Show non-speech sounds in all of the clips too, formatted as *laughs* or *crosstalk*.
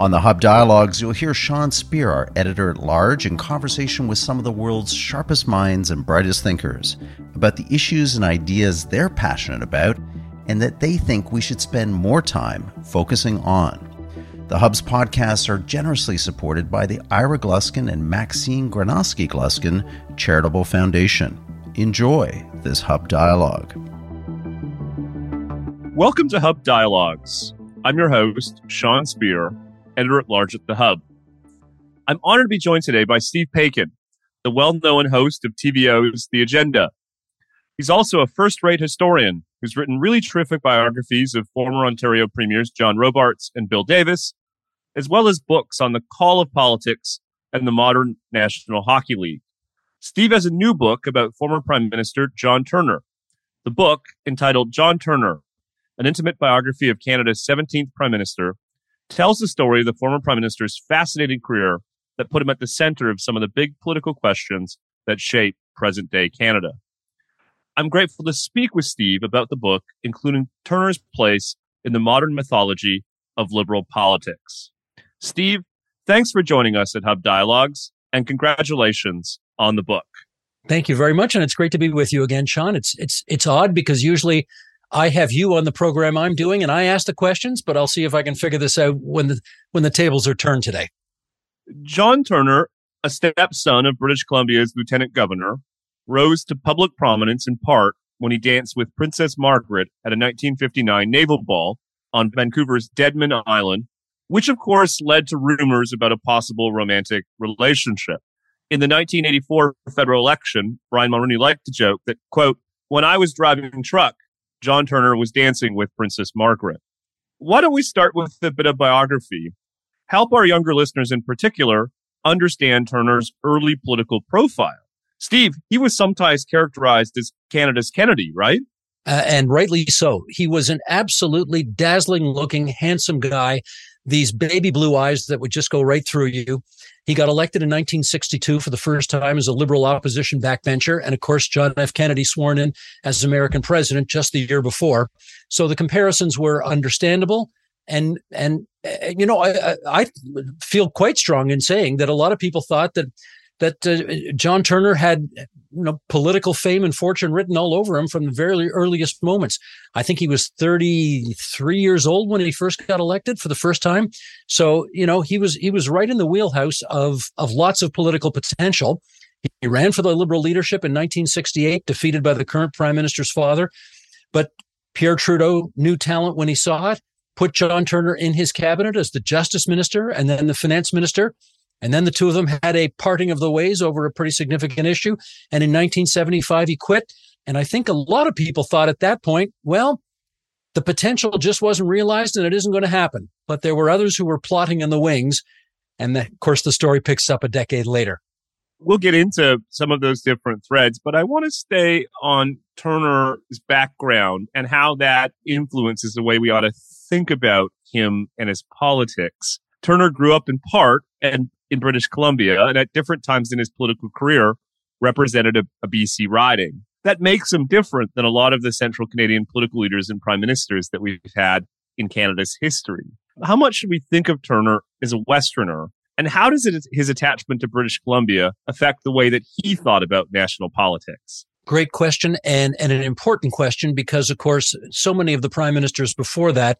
On the Hub Dialogues, you'll hear Sean Speer, our editor at large, in conversation with some of the world's sharpest minds and brightest thinkers about the issues and ideas they're passionate about and that they think we should spend more time focusing on. The Hub's podcasts are generously supported by the Ira Gluskin and Maxine Granovsky Gluskin Charitable Foundation. Enjoy this Hub Dialogue. Welcome to Hub Dialogues. I'm your host, Sean Speer editor at large at The Hub. I'm honored to be joined today by Steve Paikin, the well known host of TVO's The Agenda. He's also a first rate historian who's written really terrific biographies of former Ontario premiers John Robarts and Bill Davis, as well as books on the call of politics and the modern National Hockey League. Steve has a new book about former Prime Minister John Turner. The book, entitled John Turner, an intimate biography of Canada's 17th Prime Minister, tells the story of the former prime minister's fascinating career that put him at the center of some of the big political questions that shape present day Canada. I'm grateful to speak with Steve about the book, including Turner's place in the modern mythology of liberal politics. Steve, thanks for joining us at Hub Dialogues and congratulations on the book. Thank you very much. And it's great to be with you again, Sean. It's, it's, it's odd because usually I have you on the program I'm doing and I ask the questions, but I'll see if I can figure this out when the when the tables are turned today. John Turner, a stepson of British Columbia's lieutenant governor, rose to public prominence in part when he danced with Princess Margaret at a 1959 naval ball on Vancouver's Deadman Island, which of course led to rumors about a possible romantic relationship. In the 1984 federal election, Brian Mulroney liked to joke that, quote, when I was driving in truck, John Turner was dancing with Princess Margaret. Why don't we start with a bit of biography? Help our younger listeners in particular understand Turner's early political profile. Steve, he was sometimes characterized as Canada's Kennedy, right? Uh, and rightly so. He was an absolutely dazzling looking, handsome guy, these baby blue eyes that would just go right through you. He got elected in 1962 for the first time as a liberal opposition backbencher. And of course, John F. Kennedy sworn in as American president just the year before. So the comparisons were understandable. And, and, uh, you know, I, I feel quite strong in saying that a lot of people thought that that uh, John Turner had you know political fame and fortune written all over him from the very earliest moments. I think he was 33 years old when he first got elected for the first time. So, you know, he was he was right in the wheelhouse of of lots of political potential. He ran for the liberal leadership in 1968, defeated by the current prime minister's father. But Pierre Trudeau knew talent when he saw it, put John Turner in his cabinet as the justice minister and then the finance minister. And then the two of them had a parting of the ways over a pretty significant issue. And in 1975, he quit. And I think a lot of people thought at that point, well, the potential just wasn't realized and it isn't going to happen. But there were others who were plotting in the wings. And of course, the story picks up a decade later. We'll get into some of those different threads, but I want to stay on Turner's background and how that influences the way we ought to think about him and his politics. Turner grew up in part and in British Columbia and at different times in his political career represented a, a BC riding. That makes him different than a lot of the central Canadian political leaders and prime ministers that we've had in Canada's history. How much should we think of Turner as a Westerner? And how does it, his attachment to British Columbia affect the way that he thought about national politics? Great question and, and an important question because, of course, so many of the prime ministers before that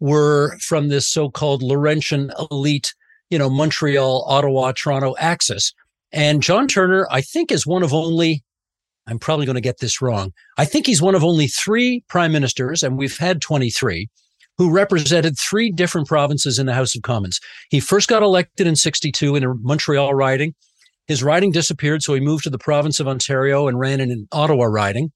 were from this so-called Laurentian elite you know, Montreal, Ottawa, Toronto axis. And John Turner, I think, is one of only, I'm probably going to get this wrong. I think he's one of only three prime ministers, and we've had 23, who represented three different provinces in the House of Commons. He first got elected in 62 in a Montreal riding. His riding disappeared, so he moved to the province of Ontario and ran in an Ottawa riding.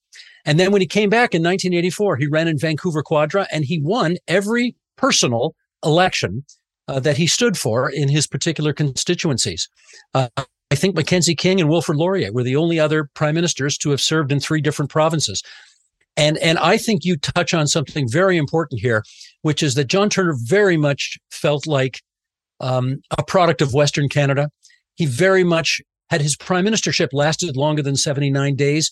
And then when he came back in 1984, he ran in Vancouver Quadra and he won every personal election uh, that he stood for in his particular constituencies. Uh, I think Mackenzie King and Wilfrid Laurier were the only other prime ministers to have served in three different provinces. And, and I think you touch on something very important here, which is that John Turner very much felt like um, a product of Western Canada. He very much had his prime ministership lasted longer than 79 days.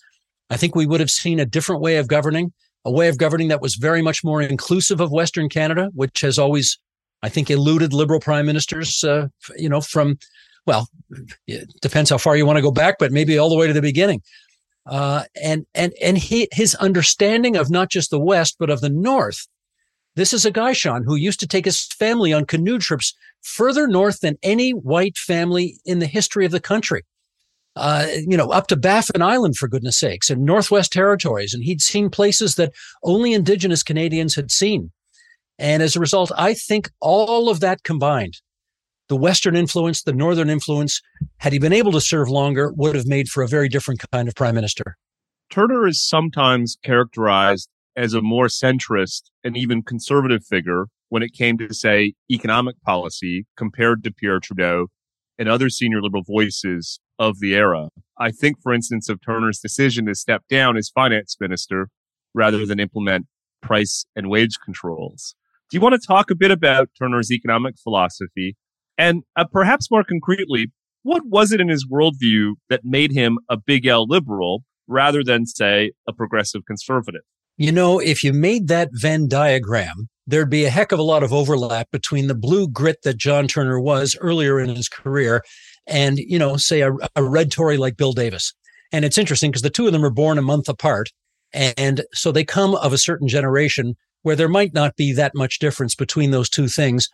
I think we would have seen a different way of governing, a way of governing that was very much more inclusive of Western Canada, which has always, I think, eluded liberal prime ministers, uh, you know, from, well, it depends how far you want to go back, but maybe all the way to the beginning. Uh, and and and he, his understanding of not just the West but of the North. This is a guy, Sean, who used to take his family on canoe trips further north than any white family in the history of the country. Uh, you know, up to Baffin Island, for goodness sakes, and Northwest Territories. And he'd seen places that only Indigenous Canadians had seen. And as a result, I think all of that combined the Western influence, the Northern influence, had he been able to serve longer, would have made for a very different kind of prime minister. Turner is sometimes characterized as a more centrist and even conservative figure when it came to, say, economic policy compared to Pierre Trudeau and other senior liberal voices of the era. I think, for instance, of Turner's decision to step down as finance minister rather than implement price and wage controls. Do you want to talk a bit about Turner's economic philosophy and uh, perhaps more concretely, what was it in his worldview that made him a big L liberal rather than, say, a progressive conservative? You know, if you made that Venn diagram, there'd be a heck of a lot of overlap between the blue grit that John Turner was earlier in his career and, you know, say a, a red Tory like Bill Davis. And it's interesting because the two of them are born a month apart. And so they come of a certain generation where there might not be that much difference between those two things.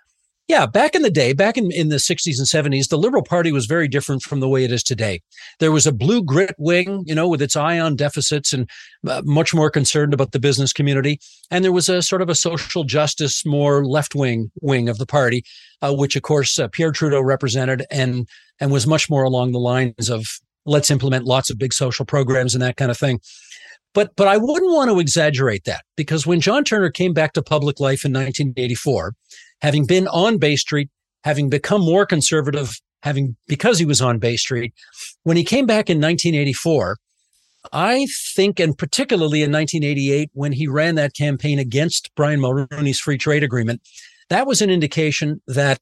Yeah, back in the day, back in, in the 60s and 70s, the Liberal Party was very different from the way it is today. There was a blue grit wing, you know, with its eye on deficits and uh, much more concerned about the business community. And there was a sort of a social justice, more left wing wing of the party, uh, which of course uh, Pierre Trudeau represented and, and was much more along the lines of let's implement lots of big social programs and that kind of thing. But but I wouldn't want to exaggerate that because when John Turner came back to public life in 1984, having been on Bay Street, having become more conservative, having because he was on Bay Street, when he came back in 1984, I think, and particularly in 1988, when he ran that campaign against Brian Mulroney's free trade agreement, that was an indication that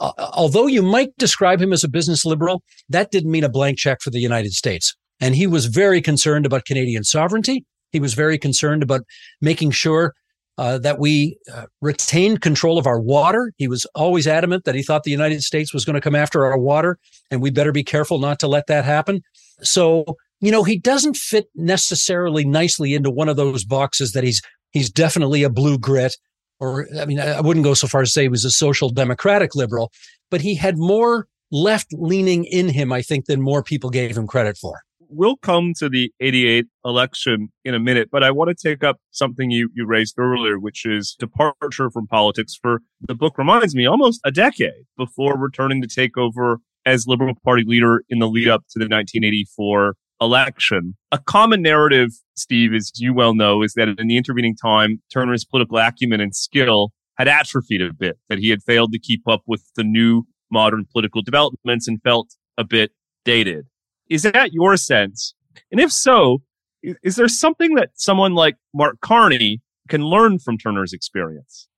uh, although you might describe him as a business liberal, that didn't mean a blank check for the United States. And he was very concerned about Canadian sovereignty. He was very concerned about making sure uh, that we uh, retained control of our water. He was always adamant that he thought the United States was going to come after our water, and we better be careful not to let that happen. So, you know, he doesn't fit necessarily nicely into one of those boxes that he's he's definitely a blue grit, or I mean, I wouldn't go so far as to say he was a social democratic liberal, but he had more left leaning in him, I think, than more people gave him credit for we'll come to the 88 election in a minute, but I want to take up something you, you raised earlier, which is departure from politics for the book reminds me almost a decade before returning to take over as Liberal Party leader in the lead up to the 1984 election. A common narrative, Steve, as you well know, is that in the intervening time, Turner's political acumen and skill had atrophied a bit, that he had failed to keep up with the new modern political developments and felt a bit dated. Is that your sense? And if so, is there something that someone like Mark Carney can learn from Turner's experience?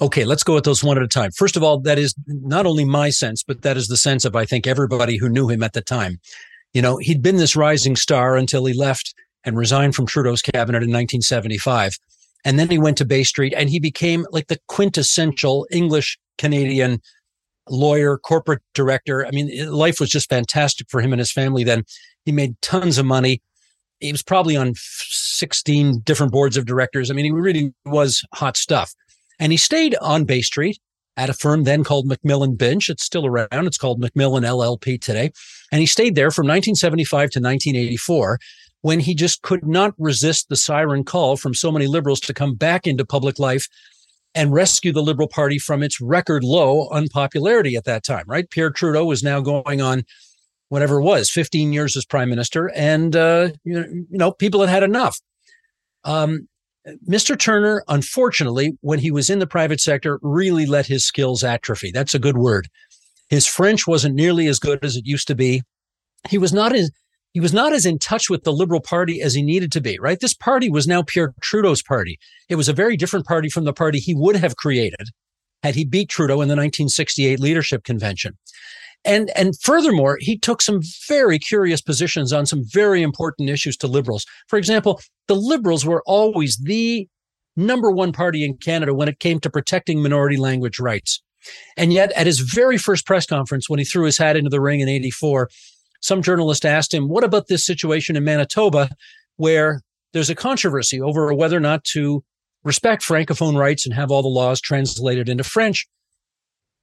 Okay, let's go at those one at a time. First of all, that is not only my sense, but that is the sense of, I think, everybody who knew him at the time. You know, he'd been this rising star until he left and resigned from Trudeau's cabinet in 1975. And then he went to Bay Street and he became like the quintessential English Canadian lawyer, corporate director. I mean, life was just fantastic for him and his family then. He made tons of money. He was probably on 16 different boards of directors. I mean, he really was hot stuff. And he stayed on Bay Street at a firm then called McMillan Binch. It's still around. It's called McMillan LLP today. And he stayed there from 1975 to 1984 when he just could not resist the siren call from so many liberals to come back into public life and rescue the Liberal Party from its record low unpopularity at that time, right? Pierre Trudeau was now going on whatever it was, 15 years as prime minister, and, uh, you, know, people had had enough. Um, Mr. Turner, unfortunately, when he was in the private sector, really let his skills atrophy. That's a good word. His French wasn't nearly as good as it used to be. he was not as he was not as in touch with the Liberal Party as he needed to be, right? This party was now Pierre Trudeau's party. It was a very different party from the party he would have created had he beat Trudeau in the 1968 leadership convention. And, and furthermore, he took some very curious positions on some very important issues to liberals. For example, the liberals were always the number one party in Canada when it came to protecting minority language rights. And yet, at his very first press conference, when he threw his hat into the ring in 84, some journalist asked him, What about this situation in Manitoba where there's a controversy over whether or not to respect Francophone rights and have all the laws translated into French?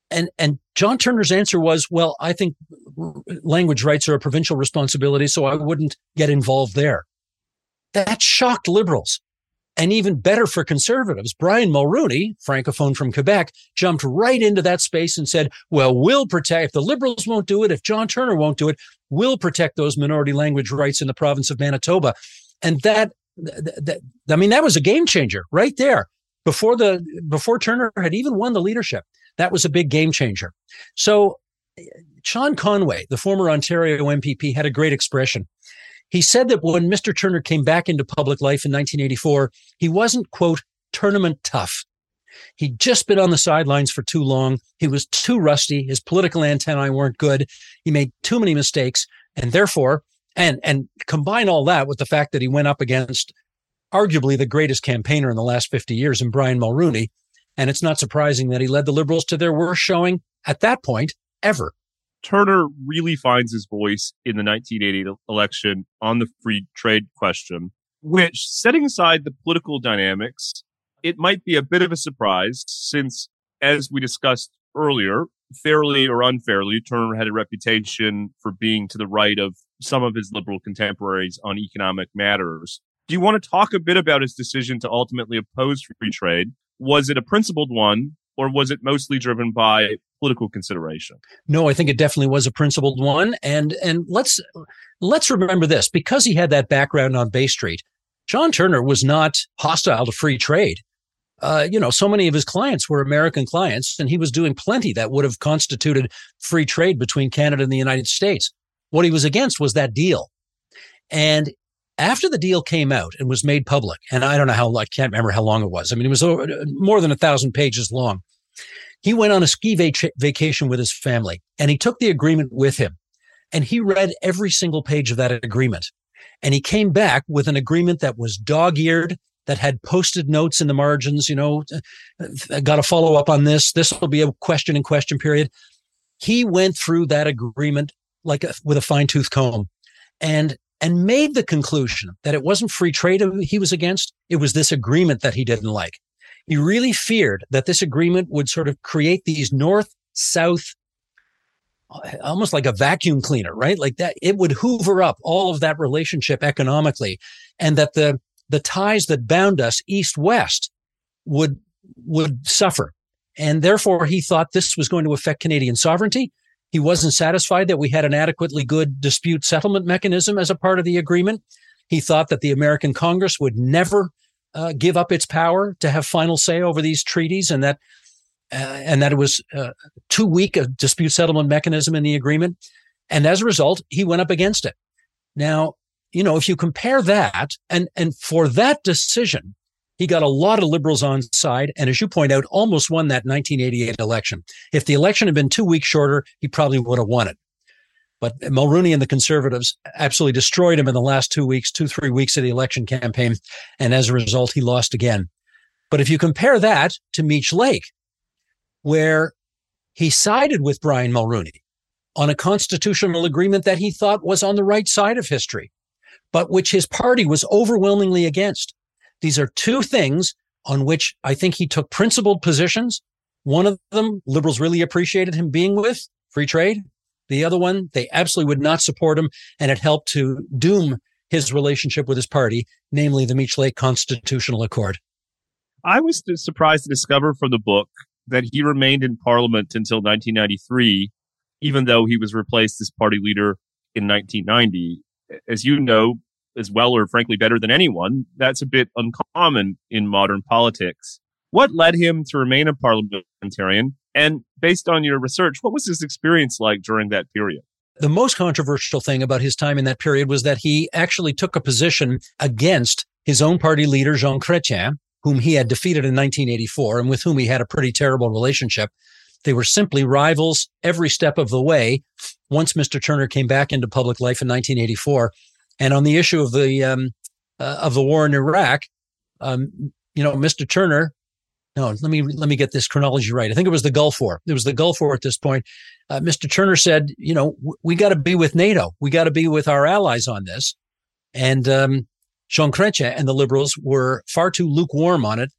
And, and John Turner's answer was, Well, I think language rights are a provincial responsibility, so I wouldn't get involved there. That shocked liberals. And even better for conservatives, Brian Mulroney, francophone from Quebec, jumped right into that space and said, well, we'll protect, if the liberals won't do it, if John Turner won't do it, we'll protect those minority language rights in the province of Manitoba. And that, that, I mean, that was a game changer right there before the, before Turner had even won the leadership. That was a big game changer. So Sean Conway, the former Ontario MPP, had a great expression. He said that when Mr. Turner came back into public life in 1984, he wasn't, quote, tournament tough. He'd just been on the sidelines for too long. He was too rusty. His political antennae weren't good. He made too many mistakes. And therefore, and, and combine all that with the fact that he went up against arguably the greatest campaigner in the last 50 years in Brian Mulroney. And it's not surprising that he led the Liberals to their worst showing at that point ever. Turner really finds his voice in the 1980 election on the free trade question, which, setting aside the political dynamics, it might be a bit of a surprise since, as we discussed earlier, fairly or unfairly, Turner had a reputation for being to the right of some of his liberal contemporaries on economic matters. Do you want to talk a bit about his decision to ultimately oppose free trade? Was it a principled one, or was it mostly driven by political consideration. No, I think it definitely was a principled one. And and let's let's remember this because he had that background on Bay Street. John Turner was not hostile to free trade. Uh, you know, so many of his clients were American clients, and he was doing plenty that would have constituted free trade between Canada and the United States. What he was against was that deal. And after the deal came out and was made public, and I don't know how, I can't remember how long it was. I mean, it was more than a thousand pages long. He went on a ski vac- vacation with his family and he took the agreement with him and he read every single page of that agreement. And he came back with an agreement that was dog eared, that had Post-it notes in the margins, you know, uh, got to follow up on this. This will be a question and question period. He went through that agreement like a, with a fine tooth comb and, and made the conclusion that it wasn't free trade he was against. It was this agreement that he didn't like. He really feared that this agreement would sort of create these north south almost like a vacuum cleaner, right? Like that, it would hoover up all of that relationship economically and that the, the ties that bound us east west would, would suffer. And therefore he thought this was going to affect Canadian sovereignty. He wasn't satisfied that we had an adequately good dispute settlement mechanism as a part of the agreement. He thought that the American Congress would never uh, give up its power to have final say over these treaties and that uh, and that it was uh, too weak a dispute settlement mechanism in the agreement and as a result he went up against it now you know if you compare that and and for that decision he got a lot of liberals on side and as you point out almost won that 1988 election if the election had been two weeks shorter he probably would have won it but Mulroney and the conservatives absolutely destroyed him in the last two weeks, two, three weeks of the election campaign. And as a result, he lost again. But if you compare that to Meech Lake, where he sided with Brian Mulroney on a constitutional agreement that he thought was on the right side of history, but which his party was overwhelmingly against. These are two things on which I think he took principled positions. One of them, liberals really appreciated him being with free trade. The other one, they absolutely would not support him, and it helped to doom his relationship with his party, namely the Meech Lake Constitutional Accord. I was surprised to discover from the book that he remained in Parliament until 1993, even though he was replaced as party leader in 1990. As you know, as well or frankly better than anyone, that's a bit uncommon in modern politics. What led him to remain a parliamentarian and based on your research, what was his experience like during that period? The most controversial thing about his time in that period was that he actually took a position against his own party leader, Jean Chrétien, whom he had defeated in 1984 and with whom he had a pretty terrible relationship. They were simply rivals every step of the way once Mr. Turner came back into public life in 1984. And on the issue of the, um, uh, of the war in Iraq, um, you know, Mr. Turner, no, let me, let me get this chronology right. I think it was the Gulf War. It was the Gulf War at this point. Uh, Mr. Turner said, you know, we got to be with NATO. We got to be with our allies on this. And, um, Jean Chrétien and the liberals were far too lukewarm on it.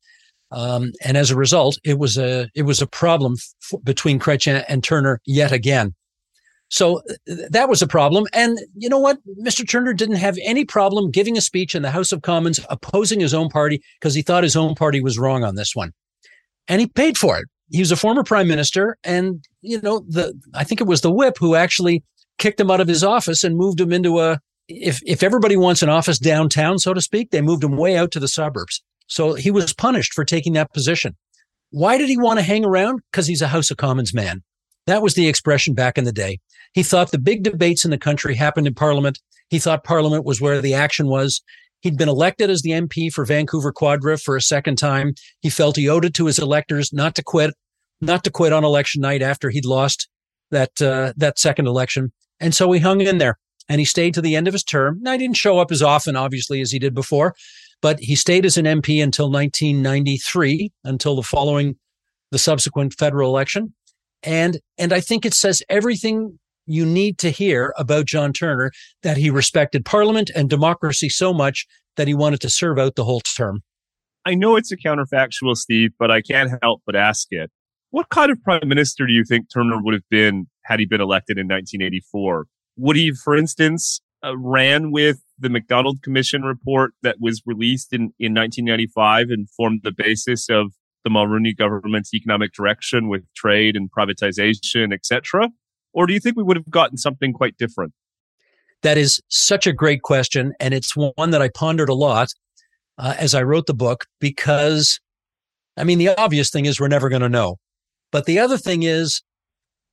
Um, and as a result, it was a it was a problem f- between Chrétien and Turner yet again. So th- that was a problem. And you know what? Mr. Turner didn't have any problem giving a speech in the House of Commons opposing his own party because he thought his own party was wrong on this one. And he paid for it. He was a former prime minister. And, you know, the, I think it was the whip who actually kicked him out of his office and moved him into a, if, if everybody wants an office downtown, so to speak, they moved him way out to the suburbs. So he was punished for taking that position. Why did he want to hang around? Because he's a House of Commons man. That was the expression back in the day. He thought the big debates in the country happened in Parliament. He thought Parliament was where the action was. He'd been elected as the MP for Vancouver Quadra for a second time. He felt he owed it to his electors not to quit, not to quit on election night after he'd lost that uh, that second election. And so he hung in there and he stayed to the end of his term. Now, he didn't show up as often, obviously, as he did before, but he stayed as an MP until 1993, until the following, the subsequent federal election. And, and I think it says everything you need to hear about John Turner that he respected parliament and democracy so much that he wanted to serve out the whole term. I know it's a counterfactual, Steve, but I can't help but ask it. What kind of prime minister do you think Turner would have been had he been elected in 1984? Would he, for instance, uh, ran with the Macdonald Commission report that was released in, in 1995 and formed the basis of the Mulroney government's economic direction with trade and privatization, etc.? Or do you think we would have gotten something quite different? That is such a great question. And it's one that I pondered a lot uh, as I wrote the book because, I mean, the obvious thing is we're never going to know. But the other thing is,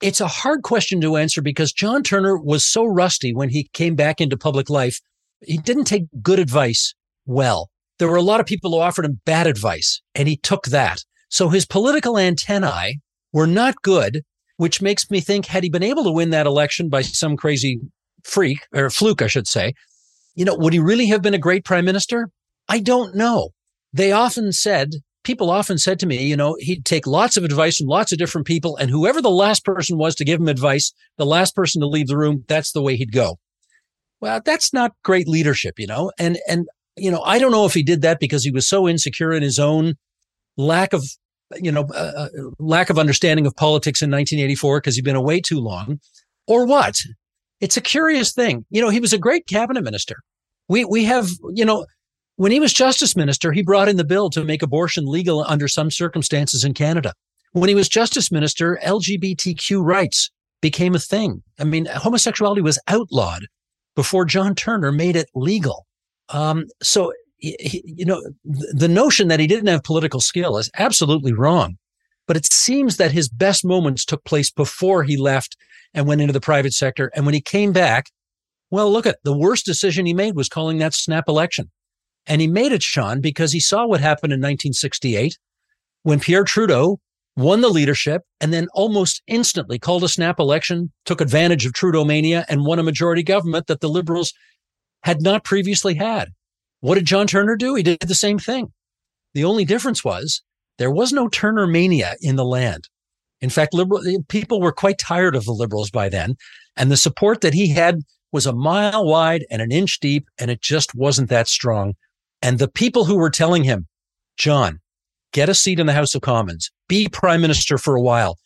it's a hard question to answer because John Turner was so rusty when he came back into public life. He didn't take good advice well. There were a lot of people who offered him bad advice and he took that. So his political antennae were not good, which makes me think had he been able to win that election by some crazy freak or fluke, I should say, you know, would he really have been a great prime minister? I don't know. They often said people often said to me, you know, he'd take lots of advice from lots of different people, and whoever the last person was to give him advice, the last person to leave the room, that's the way he'd go. Well, that's not great leadership, you know, and and you know, I don't know if he did that because he was so insecure in his own lack of, you know, uh, uh lack of understanding of politics in 1984 because he'd been away too long, or what. It's a curious thing. You know, he was a great cabinet minister. We we have, you know, when he was justice minister, he brought in the bill to make abortion legal under some circumstances in Canada. When he was justice minister, LGBTQ rights became a thing. I mean, homosexuality was outlawed before John Turner made it legal. Um, so, he, you know, the notion that he didn't have political skill is absolutely wrong. But it seems that his best moments took place before he left and went into the private sector. And when he came back, well, look at the worst decision he made was calling that snap election. And he made it, Sean, because he saw what happened in 1968 when Pierre Trudeau won the leadership and then almost instantly called a snap election, took advantage of Trudeau mania and won a majority government that the Liberals had not previously had. What did John Turner do? He did the same thing. The only difference was there was no Turner mania in the land. In fact, liberal people were quite tired of the liberals by then, and the support that he had was a mile wide and an inch deep, and it just wasn't that strong and the people who were telling him, John, get a seat in the House of Commons, be prime minister for a while.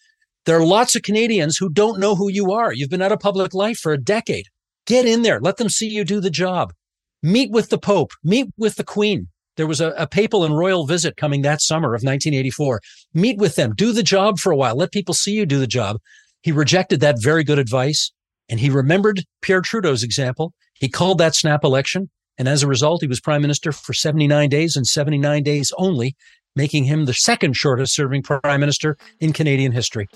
There are lots of Canadians who don't know who you are. You've been out of public life for a decade. Get in there. Let them see you do the job. Meet with the Pope. Meet with the Queen. There was a, a papal and royal visit coming that summer of 1984. Meet with them. Do the job for a while. Let people see you do the job. He rejected that very good advice and he remembered Pierre Trudeau's example. He called that snap election. And as a result, he was prime minister for 79 days and 79 days only, making him the second shortest serving prime minister in Canadian history.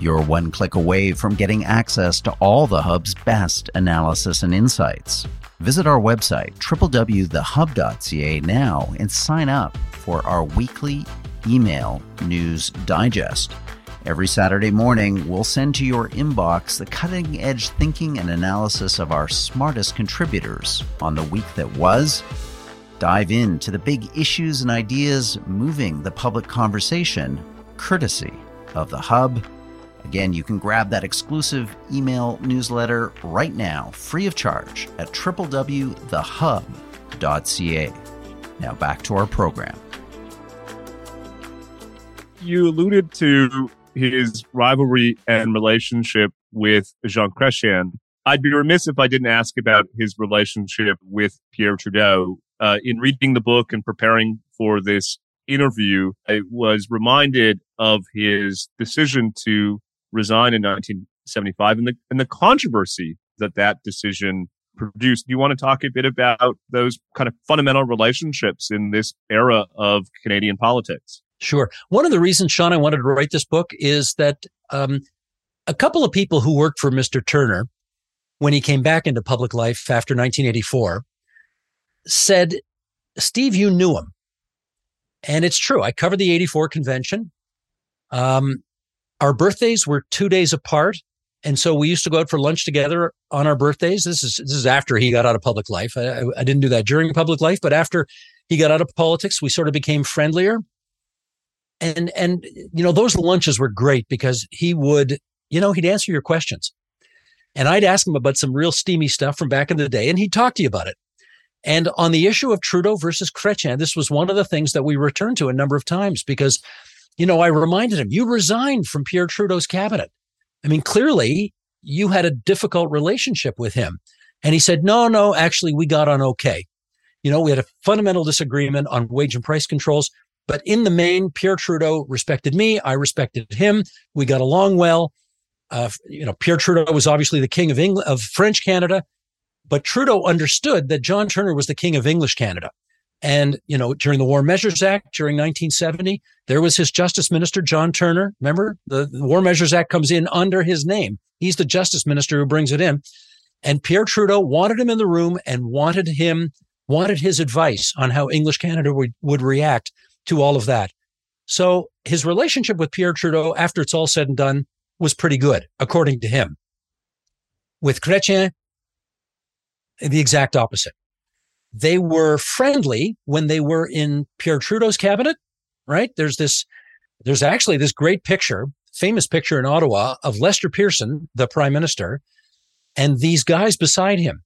You're one click away from getting access to all the Hub's best analysis and insights. Visit our website, www.thehub.ca, now and sign up for our weekly email news digest. Every Saturday morning, we'll send to your inbox the cutting edge thinking and analysis of our smartest contributors on the week that was. Dive into the big issues and ideas moving the public conversation, courtesy of the Hub Again, you can grab that exclusive email newsletter right now, free of charge, at www.thehub.ca. Now back to our program. You alluded to his rivalry and relationship with Jean Chrétien. I'd be remiss if I didn't ask about his relationship with Pierre Trudeau. Uh, in reading the book and preparing for this interview, I was reminded of his decision to resign in 1975 and the, and the controversy that that decision produced. Do you want to talk a bit about those kind of fundamental relationships in this era of Canadian politics? Sure. One of the reasons, Sean, I wanted to write this book is that um, a couple of people who worked for Mr. Turner when he came back into public life after 1984 said, Steve, you knew him. And it's true. I covered the 84 convention. Um, our birthdays were two days apart. And so we used to go out for lunch together on our birthdays. This is this is after he got out of public life. I, I didn't do that during public life, but after he got out of politics, we sort of became friendlier. And and you know those lunches were great because he would you know he'd answer your questions, and I'd ask him about some real steamy stuff from back in the day, and he'd talk to you about it. And on the issue of Trudeau versus Chrétien, this was one of the things that we returned to a number of times because you know, I reminded him, you resigned from Pierre Trudeau's cabinet. I mean, clearly you had a difficult relationship with him. And he said, no, no, actually, we got on okay. You know, we had a fundamental disagreement on wage and price controls, but in the main, Pierre Trudeau respected me. I respected him. We got along well. Uh, you know, Pierre Trudeau was obviously the king of England, of French Canada, but Trudeau understood that John Turner was the king of English Canada. And, you know, during the War Measures Act during 1970, there was his Justice Minister, John Turner. Remember, the, the, War Measures Act comes in under his name. He's the Justice Minister who brings it in. And Pierre Trudeau wanted him in the room and wanted him, wanted his advice on how English Canada would, would react to all of that. So his relationship with Pierre Trudeau, after it's all said and done, was pretty good, according to him. With Chrétien, the exact opposite. They were friendly when they were in Pierre Trudeau's cabinet, right? There's this, there's actually this great picture, famous picture in Ottawa of Lester Pearson, the prime minister, and these guys beside him.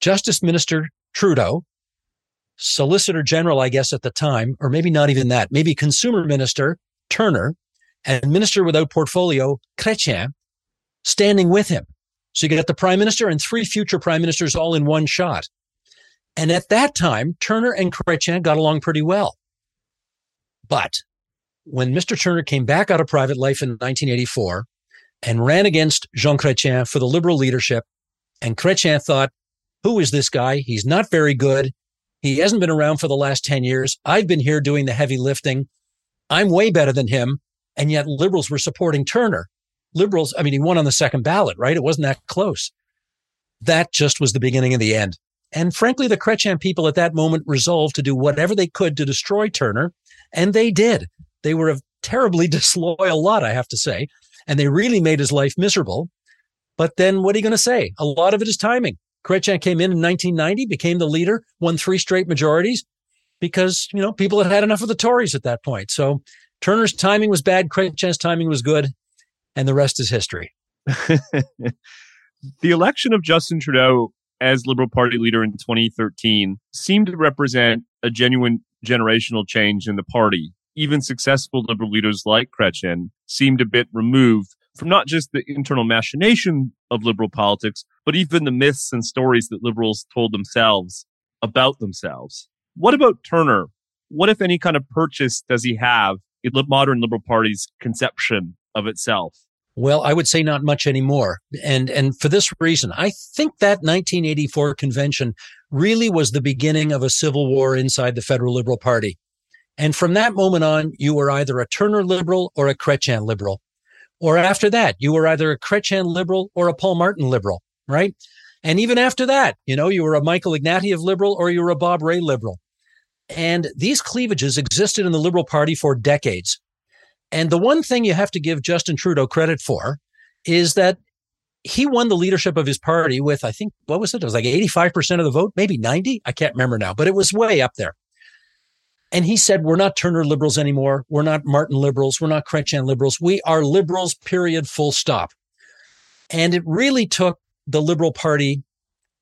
Justice Minister Trudeau, Solicitor General, I guess at the time, or maybe not even that, maybe Consumer Minister Turner, and Minister without portfolio Chrétien standing with him. So you get the prime minister and three future prime ministers all in one shot. And at that time, Turner and Chrétien got along pretty well. But when Mr. Turner came back out of private life in 1984 and ran against Jean Chrétien for the liberal leadership, and Chrétien thought, who is this guy? He's not very good. He hasn't been around for the last 10 years. I've been here doing the heavy lifting. I'm way better than him. And yet liberals were supporting Turner. Liberals, I mean, he won on the second ballot, right? It wasn't that close. That just was the beginning of the end. And frankly, the Chrétien people at that moment resolved to do whatever they could to destroy Turner. And they did. They were a terribly *laughs* disloyal lot, I have to say. And they really made his life miserable. But then what are you going to say? A lot of it is timing. Chrétien came in in 1990, became the leader, won three straight majorities because, you know, people had had enough of the Tories at that point. So Turner's timing was bad. Chrétien's timing was good. And the rest is history. *laughs* the election of Justin Trudeau as Liberal Party leader in 2013 seemed to represent a genuine generational change in the party. Even successful Liberal leaders like Chrétien seemed a bit removed from not just the internal machination of Liberal politics, but even the myths and stories that Liberals told themselves about themselves. What about Turner? What, if any, kind of purchase does he have in the modern Liberal Party's conception of itself? Well, I would say not much anymore. And, and for this reason, I think that 1984 convention really was the beginning of a civil war inside the Federal Liberal Party. And from that moment on, you were either a Turner liberal or a Chrétien liberal, Or after that, you were either a Chrétien liberal or a Paul Martin liberal, right? And even after that, you know, you were a Michael Ignatieff liberal or you were a Bob Rae liberal. And these cleavages existed in the Liberal Party for decades. And the one thing you have to give Justin Trudeau credit for is that he won the leadership of his party with, I think, what was it? It was like 85% of the vote, maybe 90. I can't remember now, but it was way up there. And he said, we're not Turner liberals anymore. We're not Martin liberals. We're not Chrétien liberals. We are liberals, period, full stop. And it really took the Liberal Party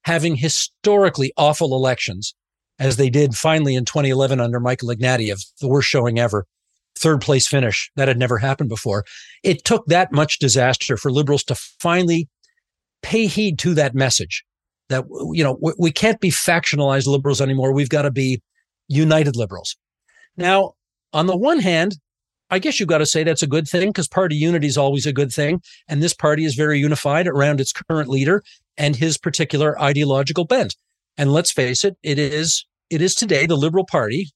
having historically awful elections, as they did finally in 2011 under Michael Ignatieff, the worst showing ever, third place finish. That had never happened before. It took that much disaster for liberals to finally pay heed to that message that, you know, we can't be factionalized liberals anymore. We've got to be united liberals. Now, on the one hand, I guess you've got to say that's a good thing because party unity is always a good thing. And this party is very unified around its current leader and his particular ideological bent. And let's face it, it is, it is today the Liberal Party,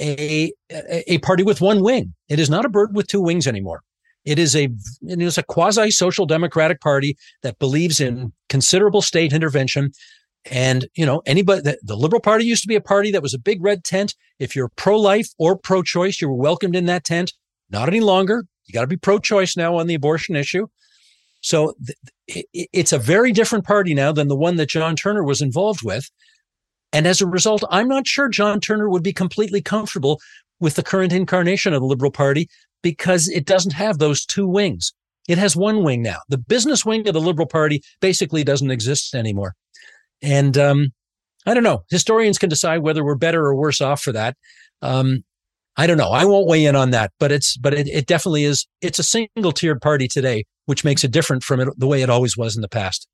a, a party with one wing. It is not a bird with two wings anymore. It is a it is a quasi social democratic party that believes in considerable state intervention. And you know, anybody the, the Liberal Party used to be a party that was a big red tent. If you're pro-life or pro-choice, you were welcomed in that tent. Not any longer. You got to be pro-choice now on the abortion issue. So th- it's a very different party now than the one that John Turner was involved with. And as a result, I'm not sure John Turner would be completely comfortable with the current incarnation of the Liberal Party because it doesn't have those two wings. It has one wing now. The business wing of the Liberal Party basically doesn't exist anymore. And um, I don't know. Historians can decide whether we're better or worse off for that. Um, I don't know. I won't weigh in on that, but it's but it, it definitely is. It's a single tiered party today, which makes it different from it, the way it always was in the past.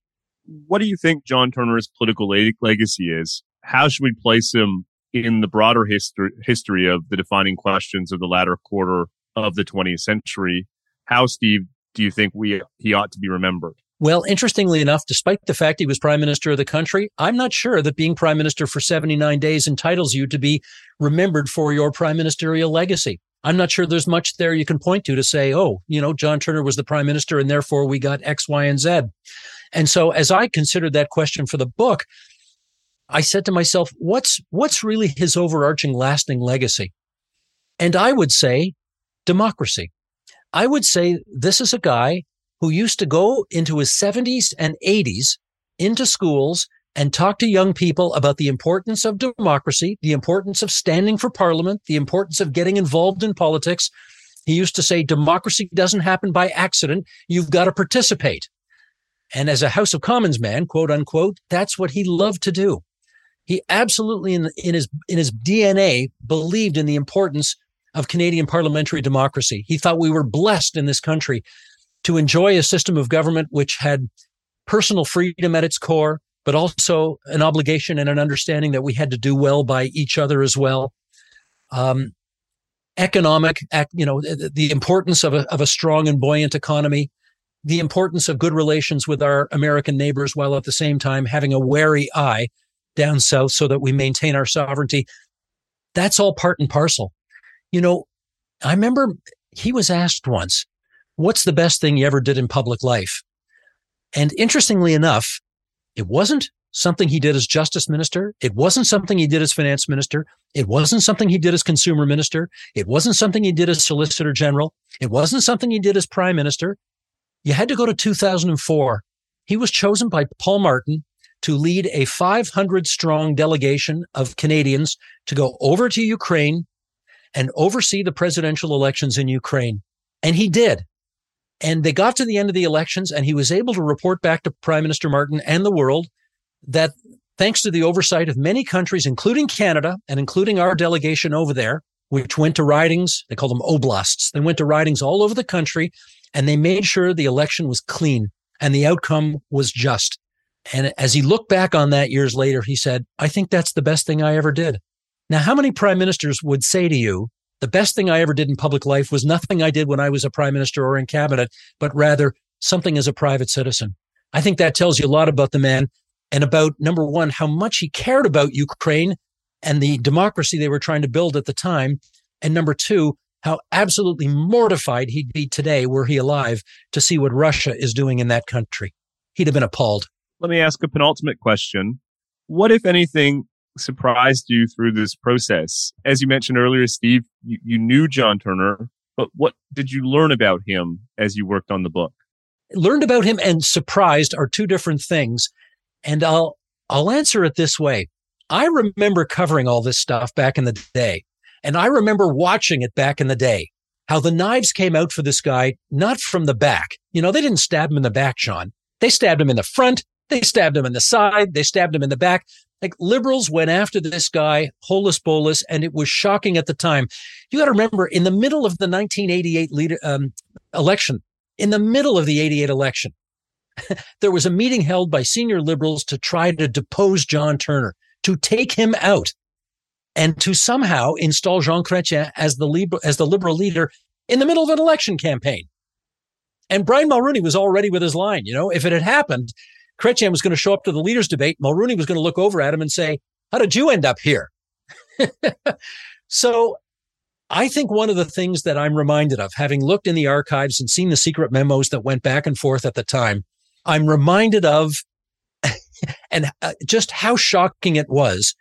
What do you think John Turner's political legacy is? How should we place him in the broader history history of the defining questions of the latter quarter of the 20th century. How, Steve, do you think we he ought to be remembered? Well, interestingly enough, despite the fact he was prime minister of the country, I'm not sure that being prime minister for 79 days entitles you to be remembered for your prime ministerial legacy. I'm not sure there's much there you can point to to say, oh, you know, John Turner was the prime minister and therefore we got X, Y, and Z. And so as I considered that question for the book, I said to myself, what's, what's really his overarching lasting legacy? And I would say democracy. I would say this is a guy who used to go into his 70s and 80s into schools and talk to young people about the importance of democracy, the importance of standing for parliament, the importance of getting involved in politics. He used to say democracy doesn't happen by accident. You've got to participate. And as a House of Commons man, quote unquote, that's what he loved to do. He absolutely in, in his in his DNA believed in the importance of Canadian parliamentary democracy. He thought we were blessed in this country to enjoy a system of government which had personal freedom at its core, but also an obligation and an understanding that we had to do well by each other as well. Um, economic, you know, the importance of a, of a strong and buoyant economy, the importance of good relations with our American neighbors, while at the same time having a wary eye down south so that we maintain our sovereignty. That's all part and parcel you know, I remember he was asked once, what's the best thing you ever did in public life? And interestingly enough, it wasn't something he did as justice minister. It wasn't something he did as finance minister. It wasn't something he did as consumer minister. It wasn't something he did as solicitor general. It wasn't something he did as prime minister. You had to go to 2004. He was chosen by Paul Martin to lead a 500 strong delegation of Canadians to go over to Ukraine and oversee the presidential elections in Ukraine. And he did. And they got to the end of the elections and he was able to report back to Prime Minister Martin and the world that thanks to the oversight of many countries, including Canada and including our delegation over there, which went to ridings, they call them oblasts. They went to ridings all over the country and they made sure the election was clean and the outcome was just. And as he looked back on that years later, he said, I think that's the best thing I ever did. Now, how many prime ministers would say to you, the best thing I ever did in public life was nothing I did when I was a prime minister or in cabinet, but rather something as a private citizen? I think that tells you a lot about the man and about number one, how much he cared about Ukraine and the democracy they were trying to build at the time. And number two, how absolutely mortified he'd be today were he alive to see what Russia is doing in that country. He'd have been appalled. Let me ask a penultimate question. What, if anything, surprised you through this process? As you mentioned earlier, Steve, you, you knew John Turner, but what did you learn about him as you worked on the book? Learned about him and surprised are two different things. And I'll, I'll answer it this way. I remember covering all this stuff back in the day. And I remember watching it back in the day, how the knives came out for this guy, not from the back. You know, they didn't stab him in the back, Sean. They stabbed him in the front. They stabbed him in the side. They stabbed him in the back. Like liberals went after this guy, holus bolus, and it was shocking at the time. You got to remember, in the middle of the 1988 leader, um, election, in the middle of the 88 election, *laughs* there was a meeting held by senior liberals to try to depose John Turner, to take him out, and to somehow install Jean Chrétien as the liberal, as the liberal leader in the middle of an election campaign. And Brian Mulroney was already with his line. You know, if it had happened, Chrétien was going to show up to the leaders debate. Mulroney was going to look over at him and say, how did you end up here? *laughs* so I think one of the things that I'm reminded of, having looked in the archives and seen the secret memos that went back and forth at the time, I'm reminded of *laughs* and uh, just how shocking it was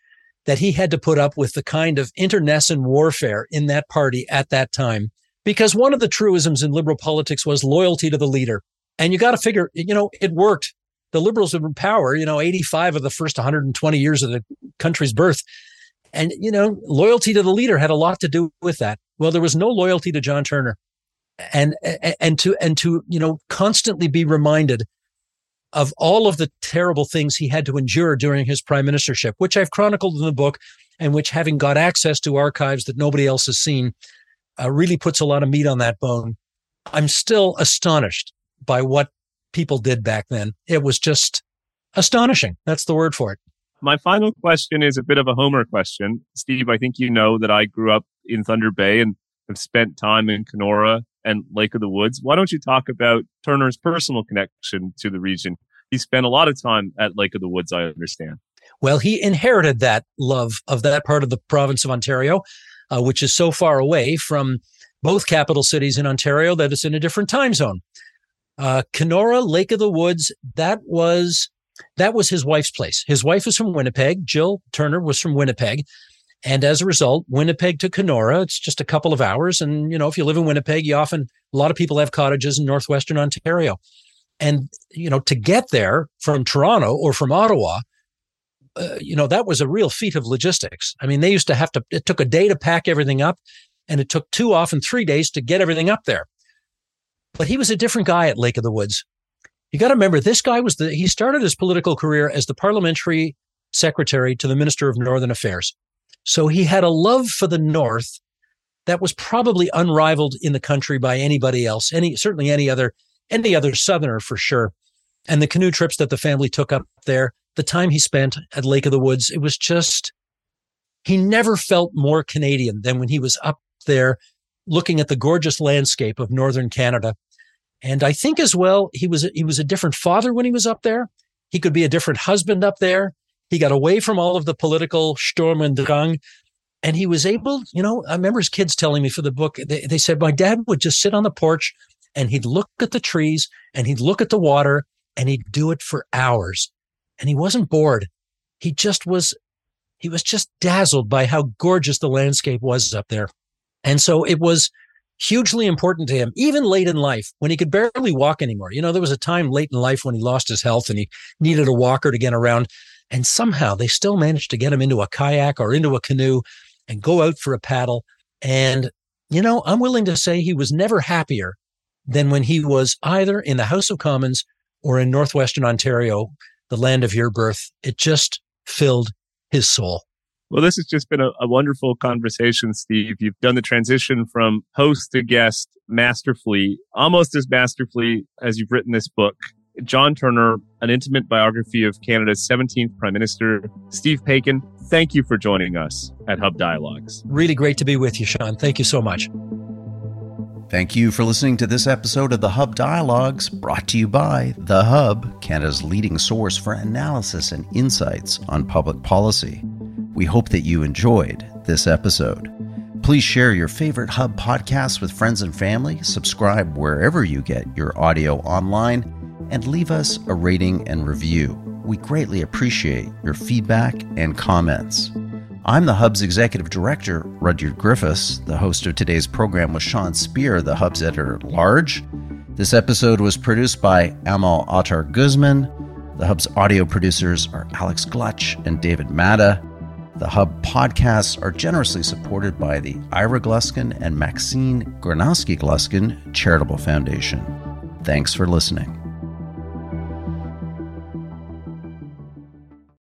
that he had to put up with the kind of internecine warfare in that party at that time. Because one of the truisms in liberal politics was loyalty to the leader. And you got to figure, you know, it worked the liberals were in power, you know, 85 of the first 120 years of the country's birth. And, you know, loyalty to the leader had a lot to do with that. Well, there was no loyalty to John Turner. And, and to, and to, you know, constantly be reminded of all of the terrible things he had to endure during his prime ministership, which I've chronicled in the book and which having got access to archives that nobody else has seen, uh, really puts a lot of meat on that bone. I'm still astonished by what people did back then. It was just astonishing. That's the word for it. My final question is a bit of a Homer question. Steve, I think you know that I grew up in Thunder Bay and have spent time in Kenora and Lake of the Woods. Why don't you talk about Turner's personal connection to the region? He spent a lot of time at Lake of the Woods, I understand. Well, he inherited that love of that part of the province of Ontario, uh, which is so far away from both capital cities in Ontario that it's in a different time zone. Uh, Kenora, Lake of the Woods, that was that was his wife's place. His wife is from Winnipeg. Jill Turner was from Winnipeg. And as a result, Winnipeg to Kenora, it's just a couple of hours. And, you know, if you live in Winnipeg, you often, a lot of people have cottages in Northwestern Ontario. And, you know, to get there from Toronto or from Ottawa, uh, you know, that was a real feat of logistics. I mean, they used to have to, it took a day to pack everything up and it took two, often three days to get everything up there. But he was a different guy at Lake of the Woods. You got to remember, this guy was the, he started his political career as the parliamentary secretary to the Minister of Northern Affairs. So he had a love for the North that was probably unrivaled in the country by anybody else, any, certainly any other, any other Southerner for sure. And the canoe trips that the family took up there, the time he spent at Lake of the Woods, it was just, he never felt more Canadian than when he was up there looking at the gorgeous landscape of northern Canada and I think as well, he was, he was a different father when he was up there. He could be a different husband up there. He got away from all of the political Sturm und Drang. And he was able, you know, I remember his kids telling me for the book, they, they said, my dad would just sit on the porch and he'd look at the trees and he'd look at the water and he'd do it for hours. And he wasn't bored. He just was, he was just dazzled by how gorgeous the landscape was up there. And so it was, hugely important to him, even late in life when he could barely walk anymore. You know, there was a time late in life when he lost his health and he needed a walker to get around. And somehow they still managed to get him into a kayak or into a canoe and go out for a paddle. And, you know, I'm willing to say he was never happier than when he was either in the House of Commons or in Northwestern Ontario, the land of your birth. It just filled his soul. Well, this has just been a, a, wonderful conversation, Steve. You've done the transition from host to guest masterfully, almost as masterfully as you've written this book. John Turner, an intimate biography of Canada's 17th Prime Minister, Steve Paikin, thank you for joining us at Hub Dialogues. Really great to be with you, Sean. Thank you so much. Thank you for listening to this episode of the Hub Dialogues, brought to you by The Hub, Canada's leading source for analysis and insights on public policy. We hope that you enjoyed this episode. Please share your favorite Hub podcasts with friends and family, subscribe wherever you get your audio online, and leave us a rating and review. We greatly appreciate your feedback and comments. I'm the Hub's executive director, Rudyard Griffiths. The host of today's program was Sean Speer, the Hub's editor at large. This episode was produced by Amal Attar Guzman. The Hub's audio producers are Alex Glutch and David Matta. The Hub podcasts are generously supported by the Ira Gluskin and Maxine Granovsky Gluskin Charitable Foundation. Thanks for listening.